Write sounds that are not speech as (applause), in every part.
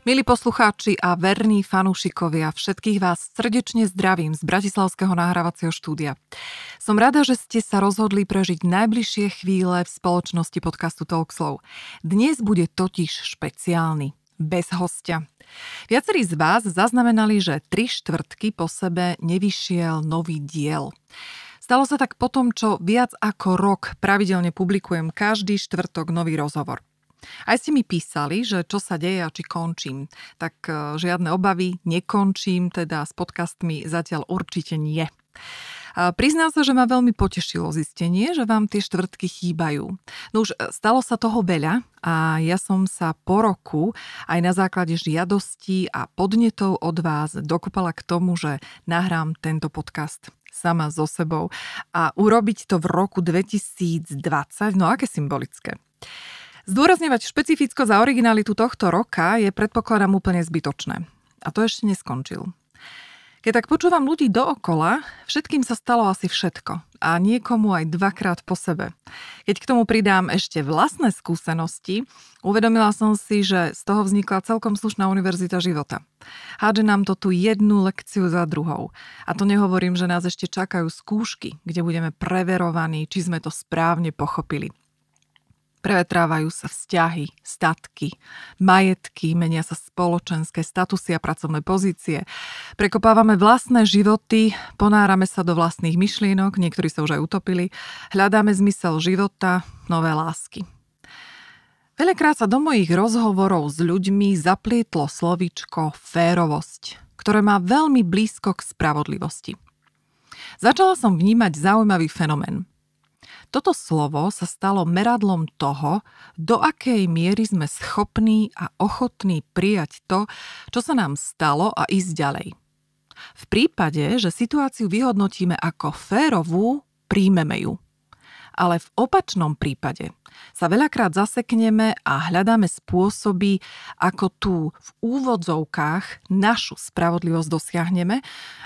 Milí poslucháči a verní fanúšikovia, všetkých vás srdečne zdravím z Bratislavského nahrávacieho štúdia. Som rada, že ste sa rozhodli prežiť najbližšie chvíle v spoločnosti podcastu Talkslow. Dnes bude totiž špeciálny, bez hostia. Viacerí z vás zaznamenali, že tri štvrtky po sebe nevyšiel nový diel. Stalo sa tak po tom, čo viac ako rok pravidelne publikujem každý štvrtok nový rozhovor. Aj ste mi písali, že čo sa deje a či končím. Tak e, žiadne obavy, nekončím, teda s podcastmi zatiaľ určite nie. Priznám sa, že ma veľmi potešilo zistenie, že vám tie štvrtky chýbajú. No už e, stalo sa toho veľa a ja som sa po roku aj na základe žiadostí a podnetov od vás dokopala k tomu, že nahrám tento podcast sama so sebou a urobiť to v roku 2020, no aké symbolické. Zdôrazňovať špecificko za originalitu tohto roka je predpokladám úplne zbytočné. A to ešte neskončil. Keď tak počúvam ľudí dookola, všetkým sa stalo asi všetko a niekomu aj dvakrát po sebe. Keď k tomu pridám ešte vlastné skúsenosti, uvedomila som si, že z toho vznikla celkom slušná univerzita života. Hádže nám to tu jednu lekciu za druhou. A to nehovorím, že nás ešte čakajú skúšky, kde budeme preverovaní, či sme to správne pochopili. Prevetrávajú sa vzťahy, statky, majetky, menia sa spoločenské statusy a pracovné pozície. Prekopávame vlastné životy, ponárame sa do vlastných myšlienok, niektorí sa už aj utopili, hľadáme zmysel života, nové lásky. Veľakrát sa do mojich rozhovorov s ľuďmi zaplietlo slovičko férovosť, ktoré má veľmi blízko k spravodlivosti. Začala som vnímať zaujímavý fenomén – toto slovo sa stalo meradlom toho, do akej miery sme schopní a ochotní prijať to, čo sa nám stalo a ísť ďalej. V prípade, že situáciu vyhodnotíme ako férovú, príjmeme ju. Ale v opačnom prípade sa veľakrát zasekneme a hľadáme spôsoby, ako tú v úvodzovkách našu spravodlivosť dosiahneme,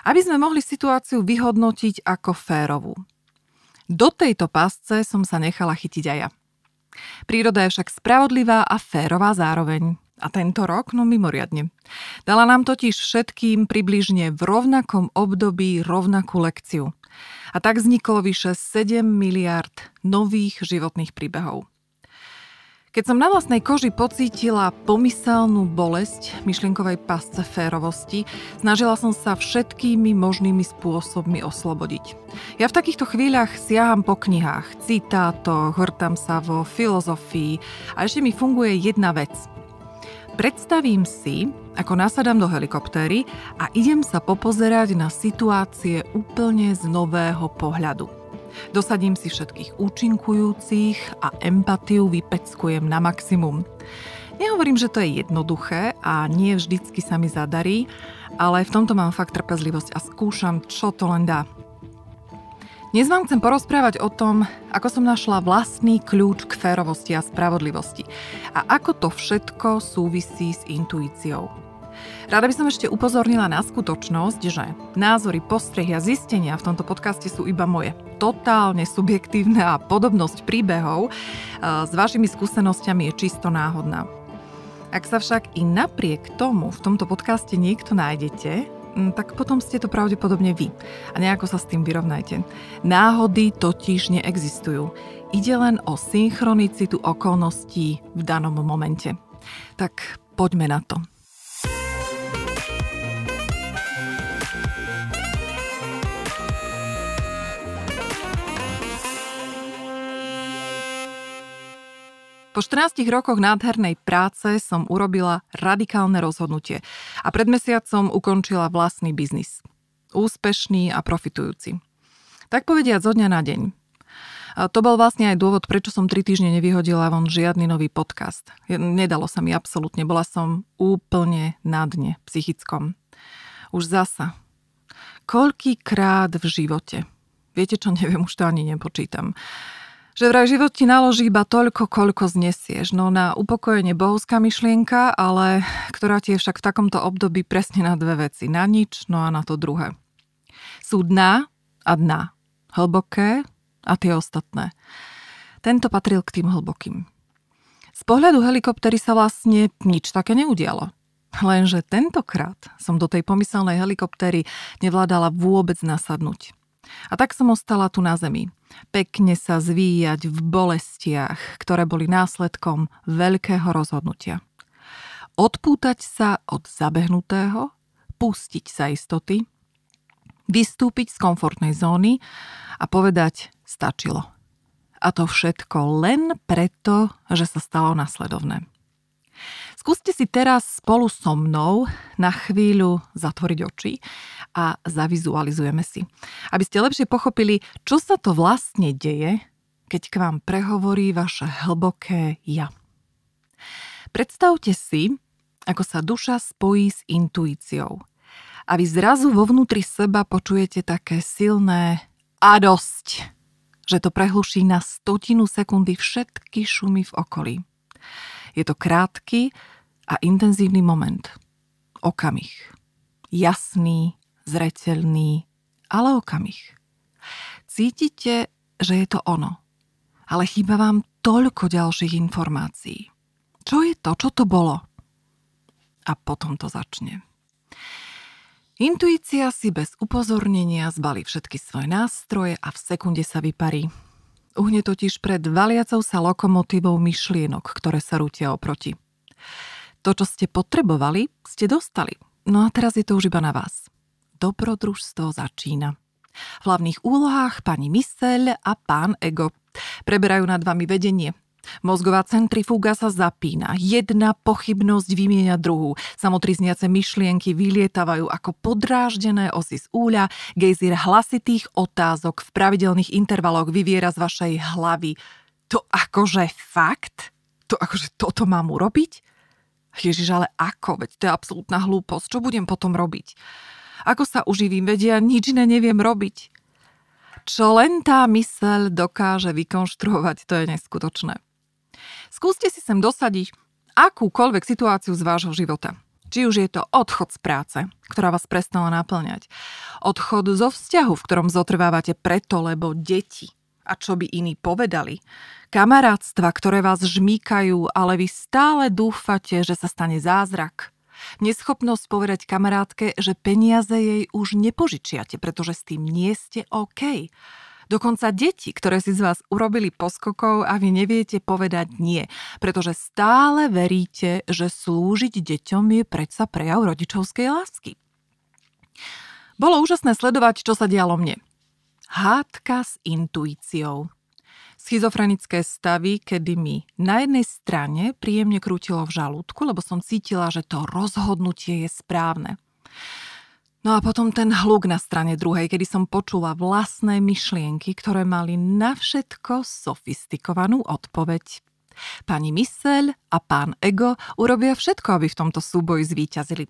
aby sme mohli situáciu vyhodnotiť ako férovú. Do tejto pásce som sa nechala chytiť aj ja. Príroda je však spravodlivá a férová zároveň. A tento rok, no mimoriadne. Dala nám totiž všetkým približne v rovnakom období rovnakú lekciu. A tak vzniklo vyše 7 miliard nových životných príbehov. Keď som na vlastnej koži pocítila pomyselnú bolesť myšlienkovej pasce férovosti, snažila som sa všetkými možnými spôsobmi oslobodiť. Ja v takýchto chvíľach siaham po knihách, citátoch, vrtam sa vo filozofii a ešte mi funguje jedna vec. Predstavím si, ako nasadám do helikoptéry a idem sa popozerať na situácie úplne z nového pohľadu. Dosadím si všetkých účinkujúcich a empatiu vypeckujem na maximum. Nehovorím, že to je jednoduché a nie vždycky sa mi zadarí, ale v tomto mám fakt trpezlivosť a skúšam, čo to len dá. Dnes vám chcem porozprávať o tom, ako som našla vlastný kľúč k férovosti a spravodlivosti a ako to všetko súvisí s intuíciou. Rada by som ešte upozornila na skutočnosť, že názory, postrehy a zistenia v tomto podcaste sú iba moje. Totálne subjektívne a podobnosť príbehov e, s vašimi skúsenosťami je čisto náhodná. Ak sa však i napriek tomu v tomto podcaste niekto nájdete, tak potom ste to pravdepodobne vy. A nejako sa s tým vyrovnajte. Náhody totiž neexistujú. Ide len o synchronicitu okolností v danom momente. Tak poďme na to. Po 14 rokoch nádhernej práce som urobila radikálne rozhodnutie a pred mesiacom ukončila vlastný biznis. Úspešný a profitujúci. Tak povediať zo dňa na deň. A to bol vlastne aj dôvod, prečo som 3 týždne nevyhodila von žiadny nový podcast. Nedalo sa mi absolútne, bola som úplne na dne psychickom. Už zasa. Koľkýkrát v živote. Viete čo, (laughs) neviem, už to ani nepočítam že vraj život ti naloží iba toľko, koľko znesieš. No na upokojenie bohovská myšlienka, ale ktorá ti je však v takomto období presne na dve veci. Na nič, no a na to druhé. Sú dna a dna. Hlboké a tie ostatné. Tento patril k tým hlbokým. Z pohľadu helikoptery sa vlastne nič také neudialo. Lenže tentokrát som do tej pomyselnej helikoptéry nevládala vôbec nasadnúť. A tak som ostala tu na zemi. Pekne sa zvíjať v bolestiach, ktoré boli následkom veľkého rozhodnutia. Odpútať sa od zabehnutého, pustiť sa istoty, vystúpiť z komfortnej zóny a povedať stačilo. A to všetko len preto, že sa stalo nasledovné. Skúste si teraz spolu so mnou na chvíľu zatvoriť oči a zavizualizujeme si, aby ste lepšie pochopili, čo sa to vlastne deje, keď k vám prehovorí vaše hlboké ja. Predstavte si, ako sa duša spojí s intuíciou. A vy zrazu vo vnútri seba počujete také silné a dosť, že to prehluší na stotinu sekundy všetky šumy v okolí. Je to krátky, a intenzívny moment. Okamih. Jasný, zreteľný, ale okamih. Cítite, že je to ono, ale chýba vám toľko ďalších informácií. Čo je to? Čo to bolo? A potom to začne. Intuícia si bez upozornenia zbalí všetky svoje nástroje a v sekunde sa vyparí. Uhne totiž pred valiacou sa lokomotívou myšlienok, ktoré sa rútia oproti. To, čo ste potrebovali, ste dostali. No a teraz je to už iba na vás. Dobrodružstvo začína. V hlavných úlohách pani Myseľ a pán Ego. Preberajú nad vami vedenie. Mozgová centrifúga sa zapína. Jedna pochybnosť vymieňa druhú. Samotrizniace myšlienky vylietavajú ako podráždené osy z úľa. Gejzír hlasitých otázok v pravidelných intervaloch vyviera z vašej hlavy. To akože fakt? To akože toto mám urobiť? Ježiš, ale ako? Veď to je absolútna hlúposť. Čo budem potom robiť? Ako sa uživím? Vedia, nič iné neviem robiť. Čo len tá myseľ dokáže vykonštruovať, to je neskutočné. Skúste si sem dosadiť akúkoľvek situáciu z vášho života. Či už je to odchod z práce, ktorá vás prestala naplňať, odchod zo vzťahu, v ktorom zotrvávate preto, lebo deti, a čo by iní povedali. Kamarátstva, ktoré vás žmýkajú, ale vy stále dúfate, že sa stane zázrak. Neschopnosť povedať kamarátke, že peniaze jej už nepožičiate, pretože s tým nie ste OK. Dokonca deti, ktoré si z vás urobili poskokov a vy neviete povedať nie, pretože stále veríte, že slúžiť deťom je predsa prejav rodičovskej lásky. Bolo úžasné sledovať, čo sa dialo mne. Hádka s intuíciou. Schizofrenické stavy, kedy mi na jednej strane príjemne krútilo v žalúdku, lebo som cítila, že to rozhodnutie je správne. No a potom ten hluk na strane druhej, kedy som počula vlastné myšlienky, ktoré mali na všetko sofistikovanú odpoveď. Pani Myseľ a pán Ego urobia všetko, aby v tomto súboji zvíťazili.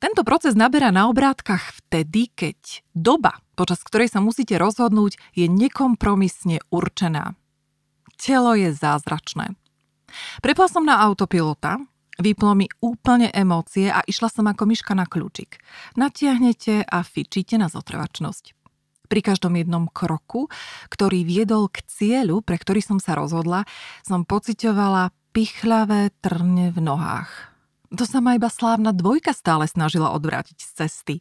Tento proces naberá na obrátkach vtedy, keď doba, počas ktorej sa musíte rozhodnúť, je nekompromisne určená. Telo je zázračné. Prepla som na autopilota, vyplo mi úplne emócie a išla som ako myška na kľúčik. Natiahnete a fičíte na zotrvačnosť. Pri každom jednom kroku, ktorý viedol k cieľu, pre ktorý som sa rozhodla, som pocitovala pichľavé trne v nohách. To sa ma iba slávna dvojka stále snažila odvrátiť z cesty.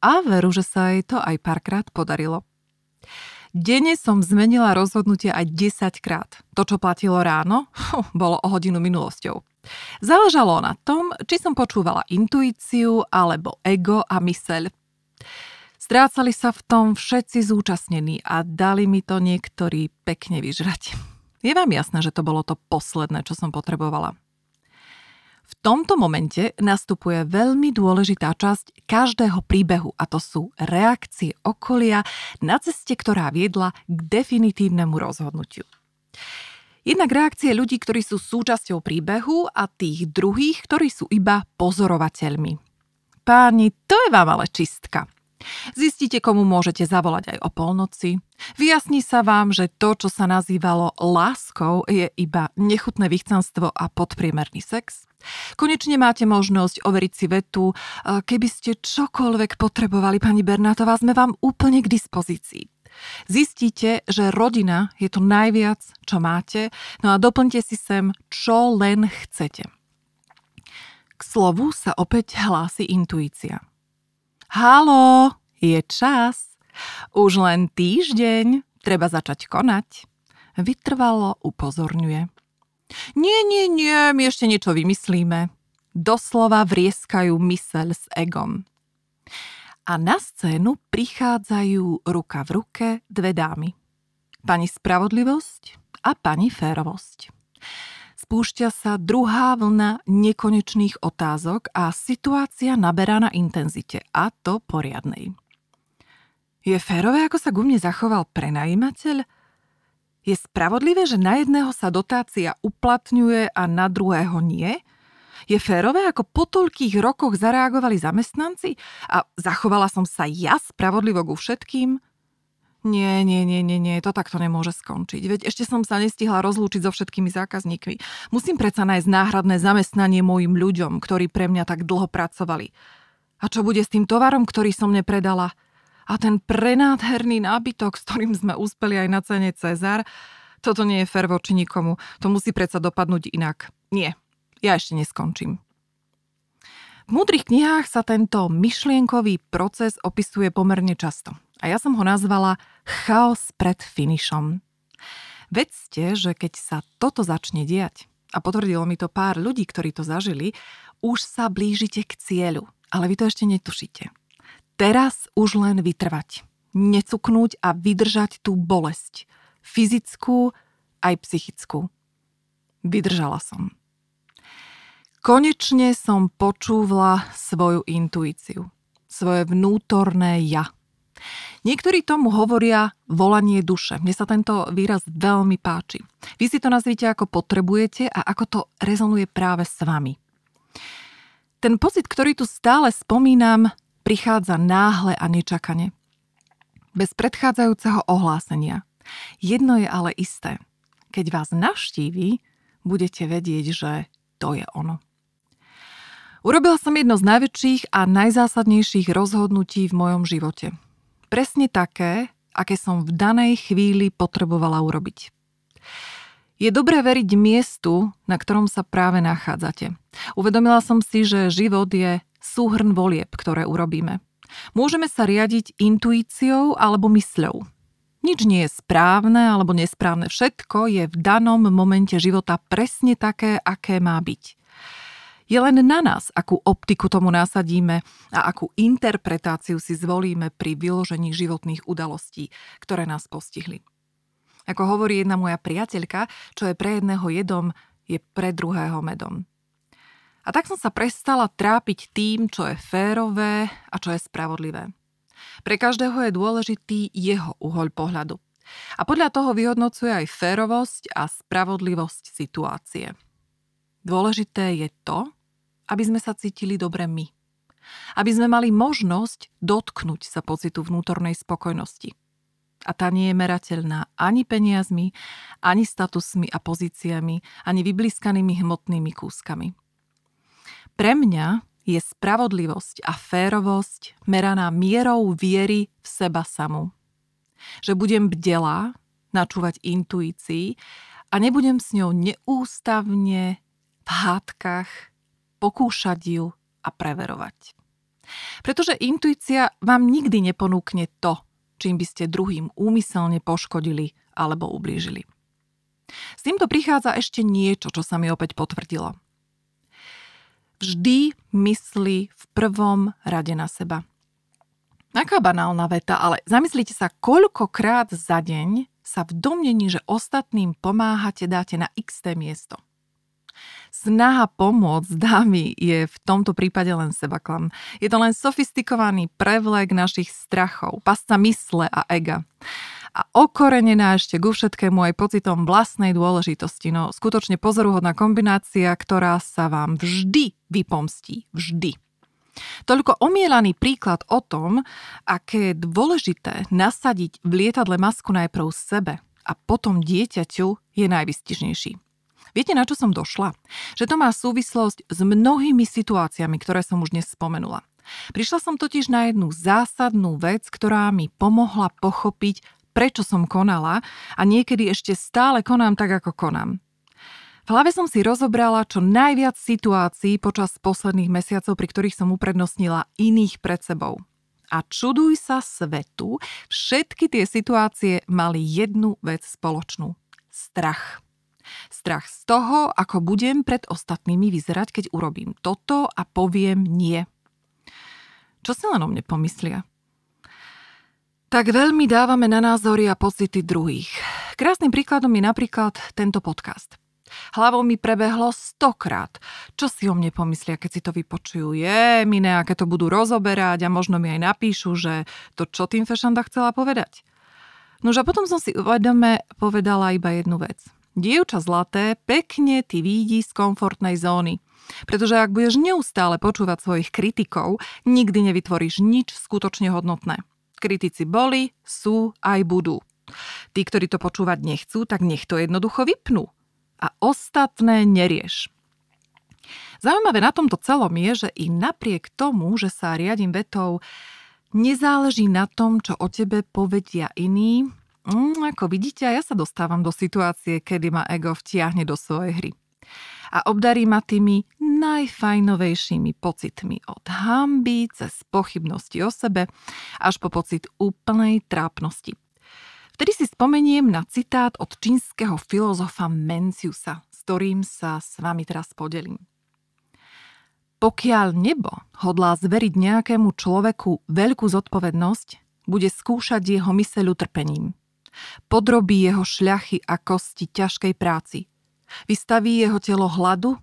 A veru, že sa jej to aj párkrát podarilo. Denne som zmenila rozhodnutie aj 10 krát. To, čo platilo ráno, bolo o hodinu minulosťou. Záležalo na tom, či som počúvala intuíciu alebo ego a myseľ. Strácali sa v tom všetci zúčastnení a dali mi to niektorí pekne vyžrať. Je vám jasné, že to bolo to posledné, čo som potrebovala. V tomto momente nastupuje veľmi dôležitá časť každého príbehu a to sú reakcie okolia na ceste, ktorá viedla k definitívnemu rozhodnutiu. Jednak reakcie ľudí, ktorí sú súčasťou príbehu a tých druhých, ktorí sú iba pozorovateľmi. Páni, to je vám ale čistka. Zistíte, komu môžete zavolať aj o polnoci. Vyjasní sa vám, že to, čo sa nazývalo láskou, je iba nechutné vychcanstvo a podpriemerný sex. Konečne máte možnosť overiť si vetu, keby ste čokoľvek potrebovali, pani Bernátová, sme vám úplne k dispozícii. Zistíte, že rodina je to najviac, čo máte, no a doplňte si sem, čo len chcete. K slovu sa opäť hlási intuícia. Halo, je čas. Už len týždeň, treba začať konať. Vytrvalo upozorňuje. Nie, nie, nie, my ešte niečo vymyslíme. Doslova vrieskajú myseľ s egom. A na scénu prichádzajú ruka v ruke dve dámy. Pani Spravodlivosť a pani Férovosť spúšťa sa druhá vlna nekonečných otázok a situácia naberá na intenzite, a to poriadnej. Je férové, ako sa ku mne zachoval prenajímateľ? Je spravodlivé, že na jedného sa dotácia uplatňuje a na druhého nie? Je férové, ako po toľkých rokoch zareagovali zamestnanci a zachovala som sa ja spravodlivo ku všetkým? Nie, nie, nie, nie, nie, to takto nemôže skončiť. Veď ešte som sa nestihla rozlúčiť so všetkými zákazníkmi. Musím predsa nájsť náhradné zamestnanie mojim ľuďom, ktorí pre mňa tak dlho pracovali. A čo bude s tým tovarom, ktorý som nepredala? A ten prenádherný nábytok, s ktorým sme uspeli aj na cene Cezar, toto nie je fér voči nikomu. To musí predsa dopadnúť inak. Nie, ja ešte neskončím. V múdrych knihách sa tento myšlienkový proces opisuje pomerne často. A ja som ho nazvala chaos pred finišom. Vedzte, že keď sa toto začne diať, a potvrdilo mi to pár ľudí, ktorí to zažili, už sa blížite k cieľu. Ale vy to ešte netušíte. Teraz už len vytrvať. Necuknúť a vydržať tú bolesť. Fyzickú aj psychickú. Vydržala som. Konečne som počúvala svoju intuíciu. Svoje vnútorné ja. Niektorí tomu hovoria volanie duše. Mne sa tento výraz veľmi páči. Vy si to nazvíte ako potrebujete a ako to rezonuje práve s vami. Ten pocit, ktorý tu stále spomínam, prichádza náhle a nečakane. Bez predchádzajúceho ohlásenia. Jedno je ale isté. Keď vás navštíví, budete vedieť, že to je ono. Urobila som jedno z najväčších a najzásadnejších rozhodnutí v mojom živote – presne také, aké som v danej chvíli potrebovala urobiť. Je dobré veriť miestu, na ktorom sa práve nachádzate. Uvedomila som si, že život je súhrn volieb, ktoré urobíme. Môžeme sa riadiť intuíciou alebo mysľou. Nič nie je správne alebo nesprávne. Všetko je v danom momente života presne také, aké má byť. Je len na nás, akú optiku tomu nasadíme a akú interpretáciu si zvolíme pri vyložení životných udalostí, ktoré nás postihli. Ako hovorí jedna moja priateľka, čo je pre jedného jedom, je pre druhého medom. A tak som sa prestala trápiť tým, čo je férové a čo je spravodlivé. Pre každého je dôležitý jeho uhoľ pohľadu. A podľa toho vyhodnocuje aj férovosť a spravodlivosť situácie. Dôležité je to, aby sme sa cítili dobre my. Aby sme mali možnosť dotknúť sa pocitu vnútornej spokojnosti. A tá nie je merateľná ani peniazmi, ani statusmi a pozíciami, ani vyblískanými hmotnými kúskami. Pre mňa je spravodlivosť a férovosť meraná mierou viery v seba samú. Že budem bdelá, načúvať intuícii a nebudem s ňou neústavne v hádkach pokúšať ju a preverovať. Pretože intuícia vám nikdy neponúkne to, čím by ste druhým úmyselne poškodili alebo ublížili. S týmto prichádza ešte niečo, čo sa mi opäť potvrdilo. Vždy myslí v prvom rade na seba. Aká banálna veta, ale zamyslite sa, koľkokrát za deň sa v domnení, že ostatným pomáhate, dáte na x miesto – Snaha pomôcť dámy je v tomto prípade len sebaklam. Je to len sofistikovaný prevlek našich strachov, pasca mysle a ega. A okorenená ešte ku všetkému aj pocitom vlastnej dôležitosti. No skutočne pozoruhodná kombinácia, ktorá sa vám vždy vypomstí. Vždy. Toľko omielaný príklad o tom, aké je dôležité nasadiť v lietadle masku najprv sebe a potom dieťaťu je najvystižnejší. Viete, na čo som došla? Že to má súvislosť s mnohými situáciami, ktoré som už dnes spomenula. Prišla som totiž na jednu zásadnú vec, ktorá mi pomohla pochopiť, prečo som konala a niekedy ešte stále konám tak, ako konám. hlave som si rozobrala čo najviac situácií počas posledných mesiacov, pri ktorých som uprednostnila iných pred sebou. A čuduj sa svetu, všetky tie situácie mali jednu vec spoločnú. Strach. Strach z toho, ako budem pred ostatnými vyzerať, keď urobím toto a poviem nie. Čo si len o mne pomyslia? Tak veľmi dávame na názory a pocity druhých. Krásnym príkladom je napríklad tento podcast. Hlavou mi prebehlo stokrát. Čo si o mne pomyslia, keď si to vypočujú? Je, mi aké to budú rozoberať a možno mi aj napíšu, že to čo tým Fešanda chcela povedať. Nož a potom som si uvedome povedala iba jednu vec. Dievča zlaté pekne ty vidí z komfortnej zóny. Pretože ak budeš neustále počúvať svojich kritikov, nikdy nevytvoríš nič skutočne hodnotné. Kritici boli, sú aj budú. Tí, ktorí to počúvať nechcú, tak nech to jednoducho vypnú. A ostatné nerieš. Zaujímavé na tomto celom je, že i napriek tomu, že sa riadím vetou, nezáleží na tom, čo o tebe povedia iní, Mm, ako vidíte, ja sa dostávam do situácie, kedy ma ego vtiahne do svojej hry. A obdarí ma tými najfajnovejšími pocitmi od hamby cez pochybnosti o sebe až po pocit úplnej trápnosti. Vtedy si spomeniem na citát od čínskeho filozofa Menciusa, s ktorým sa s vami teraz podelím. Pokiaľ nebo hodlá zveriť nejakému človeku veľkú zodpovednosť, bude skúšať jeho myseľu trpením. Podrobí jeho šľachy a kosti ťažkej práci. Vystaví jeho telo hladu,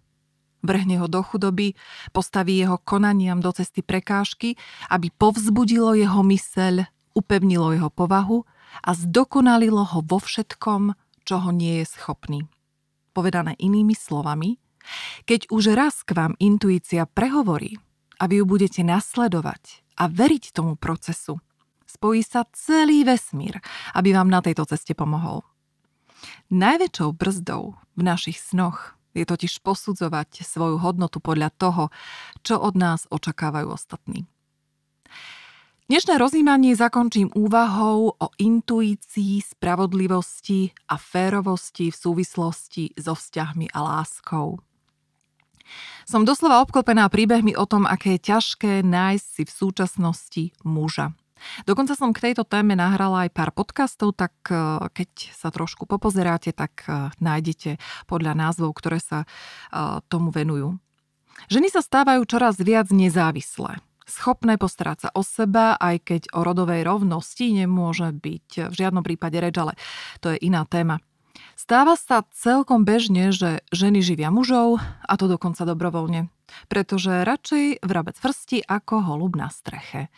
vrhne ho do chudoby, postaví jeho konaniam do cesty prekážky, aby povzbudilo jeho myseľ, upevnilo jeho povahu a zdokonalilo ho vo všetkom, čoho nie je schopný. Povedané inými slovami, keď už raz k vám intuícia prehovorí a vy ju budete nasledovať a veriť tomu procesu, spojí sa celý vesmír, aby vám na tejto ceste pomohol. Najväčšou brzdou v našich snoch je totiž posudzovať svoju hodnotu podľa toho, čo od nás očakávajú ostatní. Dnešné rozímanie zakončím úvahou o intuícii, spravodlivosti a férovosti v súvislosti so vzťahmi a láskou. Som doslova obklopená príbehmi o tom, aké je ťažké nájsť si v súčasnosti muža. Dokonca som k tejto téme nahrala aj pár podcastov, tak e, keď sa trošku popozeráte, tak e, nájdete podľa názvov, ktoré sa e, tomu venujú. Ženy sa stávajú čoraz viac nezávislé. Schopné postarať sa o seba, aj keď o rodovej rovnosti nemôže byť v žiadnom prípade reč, ale to je iná téma. Stáva sa celkom bežne, že ženy živia mužov, a to dokonca dobrovoľne, pretože radšej vrabec frsti ako holub na streche.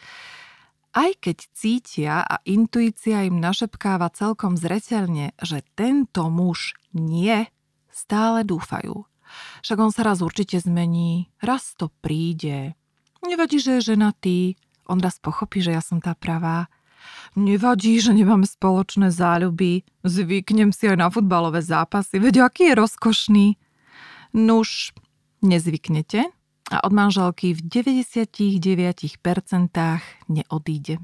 Aj keď cítia a intuícia im našepkáva celkom zreteľne, že tento muž nie, stále dúfajú. Však on sa raz určite zmení, raz to príde. Nevadí, že je ženatý, on raz pochopí, že ja som tá pravá. Nevadí, že nemáme spoločné záľuby, zvyknem si aj na futbalové zápasy, veď aký je rozkošný. Nuž, nezvyknete, a od manželky v 99% neodíde.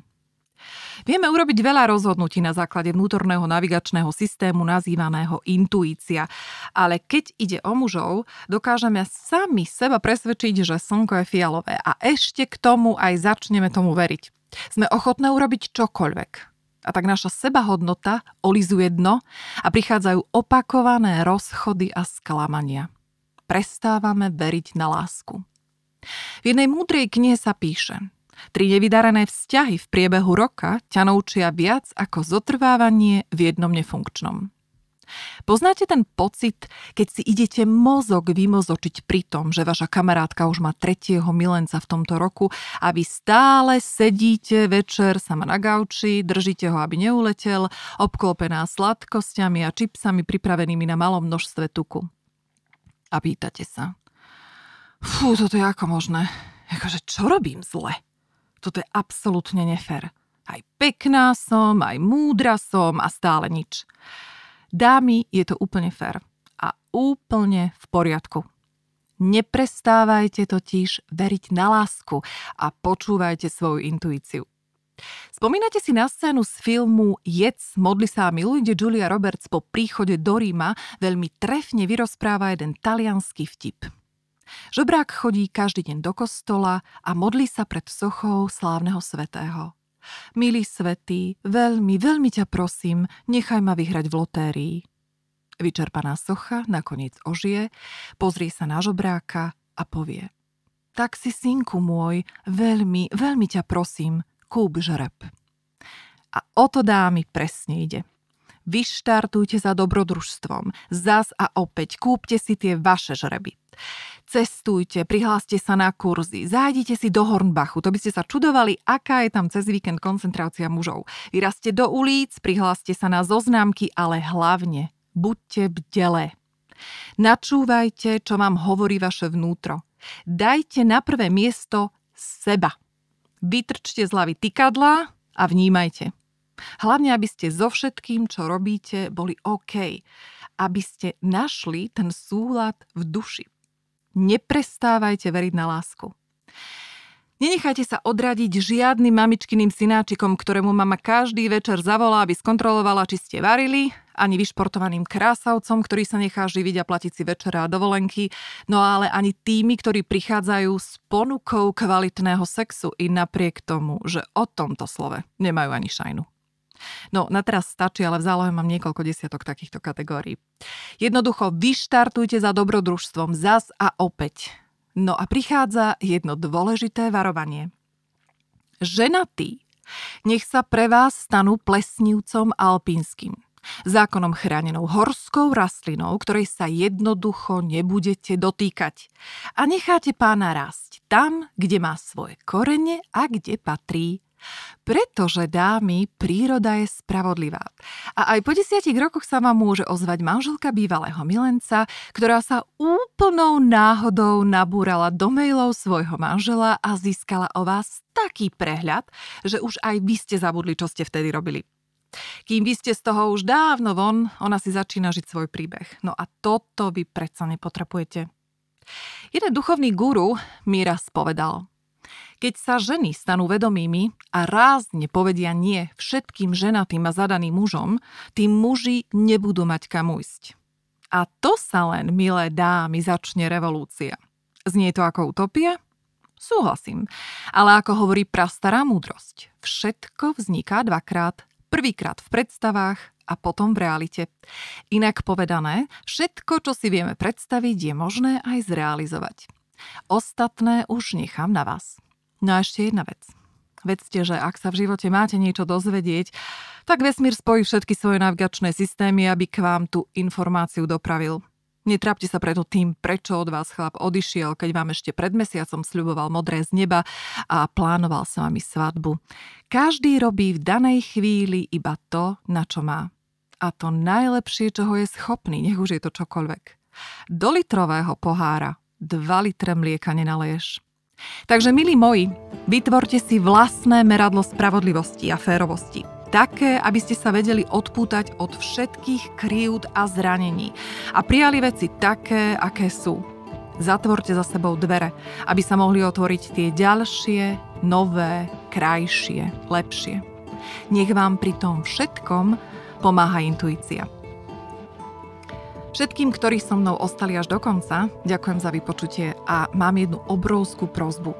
Vieme urobiť veľa rozhodnutí na základe vnútorného navigačného systému nazývaného intuícia, ale keď ide o mužov, dokážeme sami seba presvedčiť, že slnko je fialové a ešte k tomu aj začneme tomu veriť. Sme ochotné urobiť čokoľvek. A tak naša sebahodnota olizuje dno a prichádzajú opakované rozchody a sklamania. Prestávame veriť na lásku. V jednej múdrej knihe sa píše Tri nevydarané vzťahy v priebehu roka ťa naučia viac ako zotrvávanie v jednom nefunkčnom. Poznáte ten pocit, keď si idete mozog vymozočiť pri tom, že vaša kamarátka už má tretieho milenca v tomto roku a vy stále sedíte večer sama na gauči, držíte ho, aby neuletel, obklopená sladkosťami a čipsami pripravenými na malom množstve tuku. A pýtate sa, Fú, toto je ako možné. Akože čo robím zle? Toto je absolútne nefér. Aj pekná som, aj múdra som a stále nič. Dámy, je to úplne fér. A úplne v poriadku. Neprestávajte totiž veriť na lásku a počúvajte svoju intuíciu. Spomínate si na scénu z filmu Jedz, modli sa a miluj, kde Julia Roberts po príchode do Ríma veľmi trefne vyrozpráva jeden talianský vtip. Žobrák chodí každý deň do kostola a modlí sa pred sochou slávneho svetého. Milý svetý, veľmi, veľmi ťa prosím, nechaj ma vyhrať v lotérii. Vyčerpaná socha nakoniec ožije, pozrie sa na žobráka a povie Tak si, synku môj, veľmi, veľmi ťa prosím, kúp žreb. A o to dámy presne ide. Vyštartujte za dobrodružstvom. Zas a opäť kúpte si tie vaše žreby. Cestujte, prihláste sa na kurzy, zájdite si do Hornbachu, to by ste sa čudovali, aká je tam cez víkend koncentrácia mužov. Vyraste do ulic, prihláste sa na zoznámky, ale hlavne buďte bdele. Načúvajte, čo vám hovorí vaše vnútro. Dajte na prvé miesto seba. Vytrčte z hlavy tykadla a vnímajte. Hlavne, aby ste so všetkým, čo robíte, boli OK. Aby ste našli ten súlad v duši. Neprestávajte veriť na lásku. Nenechajte sa odradiť žiadnym mamičkyným synáčikom, ktorému mama každý večer zavolá, aby skontrolovala, či ste varili, ani vyšportovaným krásavcom, ktorý sa nechá živiť a platiť si večera a dovolenky, no ale ani tými, ktorí prichádzajú s ponukou kvalitného sexu i napriek tomu, že o tomto slove nemajú ani šajnu. No, na teraz stačí, ale v zálohe mám niekoľko desiatok takýchto kategórií. Jednoducho vyštartujte za dobrodružstvom zas a opäť. No a prichádza jedno dôležité varovanie. Ženatí, nech sa pre vás stanú plesnivcom alpínskym. Zákonom chránenou horskou rastlinou, ktorej sa jednoducho nebudete dotýkať. A necháte pána rásť tam, kde má svoje korene a kde patrí pretože, dámy, príroda je spravodlivá. A aj po desiatich rokoch sa vám môže ozvať manželka bývalého milenca, ktorá sa úplnou náhodou nabúrala do mailov svojho manžela a získala o vás taký prehľad, že už aj vy ste zabudli, čo ste vtedy robili. Kým vy ste z toho už dávno von, ona si začína žiť svoj príbeh. No a toto vy predsa nepotrebujete. Jeden duchovný guru mi raz povedal – keď sa ženy stanú vedomými a rázne povedia nie všetkým ženatým a zadaným mužom, tí muži nebudú mať kam ujsť. A to sa len, milé dámy, začne revolúcia. Znie to ako utopia? Súhlasím. Ale ako hovorí prastará múdrosť, všetko vzniká dvakrát. Prvýkrát v predstavách a potom v realite. Inak povedané, všetko, čo si vieme predstaviť, je možné aj zrealizovať. Ostatné už nechám na vás. No a ešte jedna vec. Vedzte, že ak sa v živote máte niečo dozvedieť, tak vesmír spojí všetky svoje navigačné systémy, aby k vám tú informáciu dopravil. Netrápte sa preto tým, prečo od vás chlap odišiel, keď vám ešte pred mesiacom sľuboval modré z neba a plánoval sa vami svadbu. Každý robí v danej chvíli iba to, na čo má. A to najlepšie, čoho je schopný, nech už je to čokoľvek. Do litrového pohára 2 litre mlieka nenaleješ. Takže, milí moji, vytvorte si vlastné meradlo spravodlivosti a férovosti. Také, aby ste sa vedeli odpútať od všetkých kryút a zranení a prijali veci také, aké sú. Zatvorte za sebou dvere, aby sa mohli otvoriť tie ďalšie, nové, krajšie, lepšie. Nech vám pri tom všetkom pomáha intuícia. Všetkým, ktorí so mnou ostali až do konca, ďakujem za vypočutie a mám jednu obrovskú prozbu.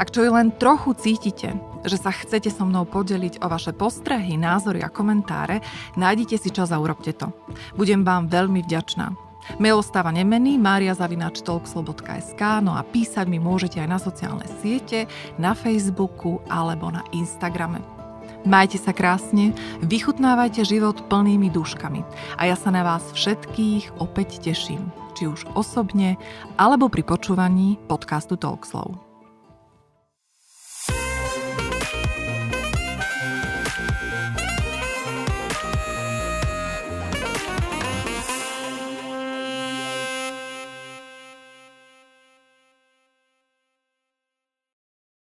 Ak čo len trochu cítite, že sa chcete so mnou podeliť o vaše postrehy, názory a komentáre, nájdite si čas a urobte to. Budem vám veľmi vďačná. Mail ostáva nemený mariazavinačtalkslo.sk no a písať mi môžete aj na sociálne siete, na Facebooku alebo na Instagrame. Majte sa krásne, vychutnávajte život plnými dúškami a ja sa na vás všetkých opäť teším, či už osobne alebo pri počúvaní podcastu Talkslow.